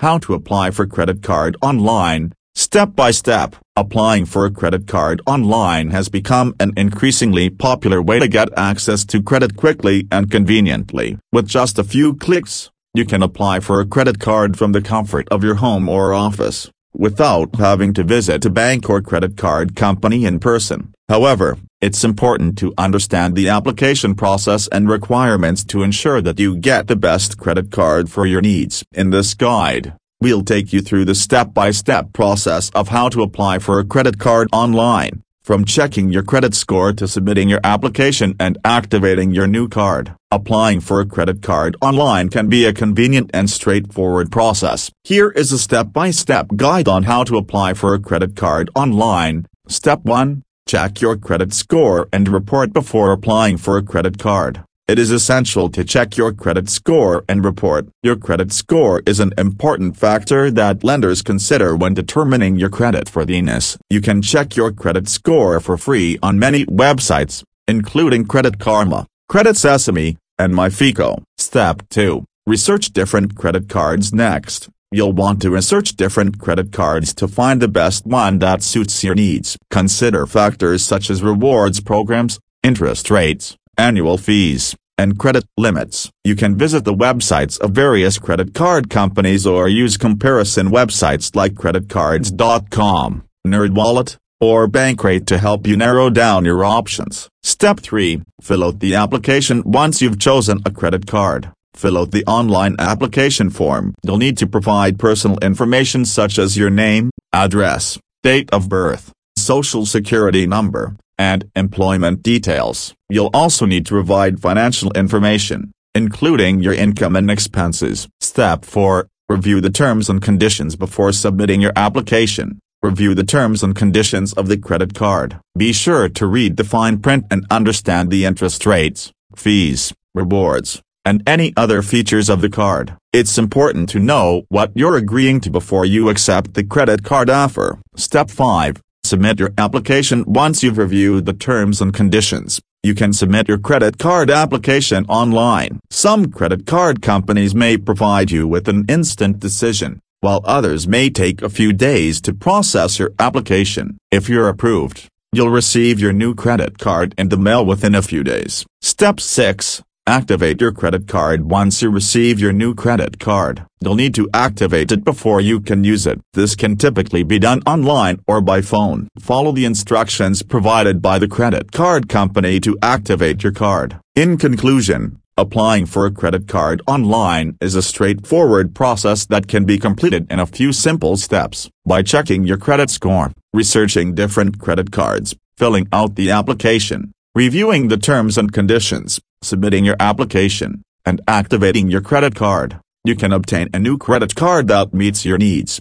How to apply for credit card online. Step by step, applying for a credit card online has become an increasingly popular way to get access to credit quickly and conveniently. With just a few clicks, you can apply for a credit card from the comfort of your home or office, without having to visit a bank or credit card company in person. However, it's important to understand the application process and requirements to ensure that you get the best credit card for your needs. In this guide, we'll take you through the step-by-step process of how to apply for a credit card online, from checking your credit score to submitting your application and activating your new card. Applying for a credit card online can be a convenient and straightforward process. Here is a step-by-step guide on how to apply for a credit card online. Step 1 Check your credit score and report before applying for a credit card. It is essential to check your credit score and report. Your credit score is an important factor that lenders consider when determining your credit worthiness. You can check your credit score for free on many websites, including Credit Karma, Credit Sesame, and MyFICO. Step 2. Research different credit cards next. You'll want to research different credit cards to find the best one that suits your needs. Consider factors such as rewards programs, interest rates, annual fees, and credit limits. You can visit the websites of various credit card companies or use comparison websites like creditcards.com, NerdWallet, or Bankrate to help you narrow down your options. Step 3. Fill out the application once you've chosen a credit card. Fill out the online application form. You'll need to provide personal information such as your name, address, date of birth, social security number, and employment details. You'll also need to provide financial information, including your income and expenses. Step 4. Review the terms and conditions before submitting your application. Review the terms and conditions of the credit card. Be sure to read the fine print and understand the interest rates, fees, rewards, and any other features of the card. It's important to know what you're agreeing to before you accept the credit card offer. Step 5. Submit your application once you've reviewed the terms and conditions. You can submit your credit card application online. Some credit card companies may provide you with an instant decision, while others may take a few days to process your application. If you're approved, you'll receive your new credit card in the mail within a few days. Step 6. Activate your credit card once you receive your new credit card. You'll need to activate it before you can use it. This can typically be done online or by phone. Follow the instructions provided by the credit card company to activate your card. In conclusion, applying for a credit card online is a straightforward process that can be completed in a few simple steps. By checking your credit score, researching different credit cards, filling out the application, reviewing the terms and conditions, submitting your application, and activating your credit card, you can obtain a new credit card that meets your needs.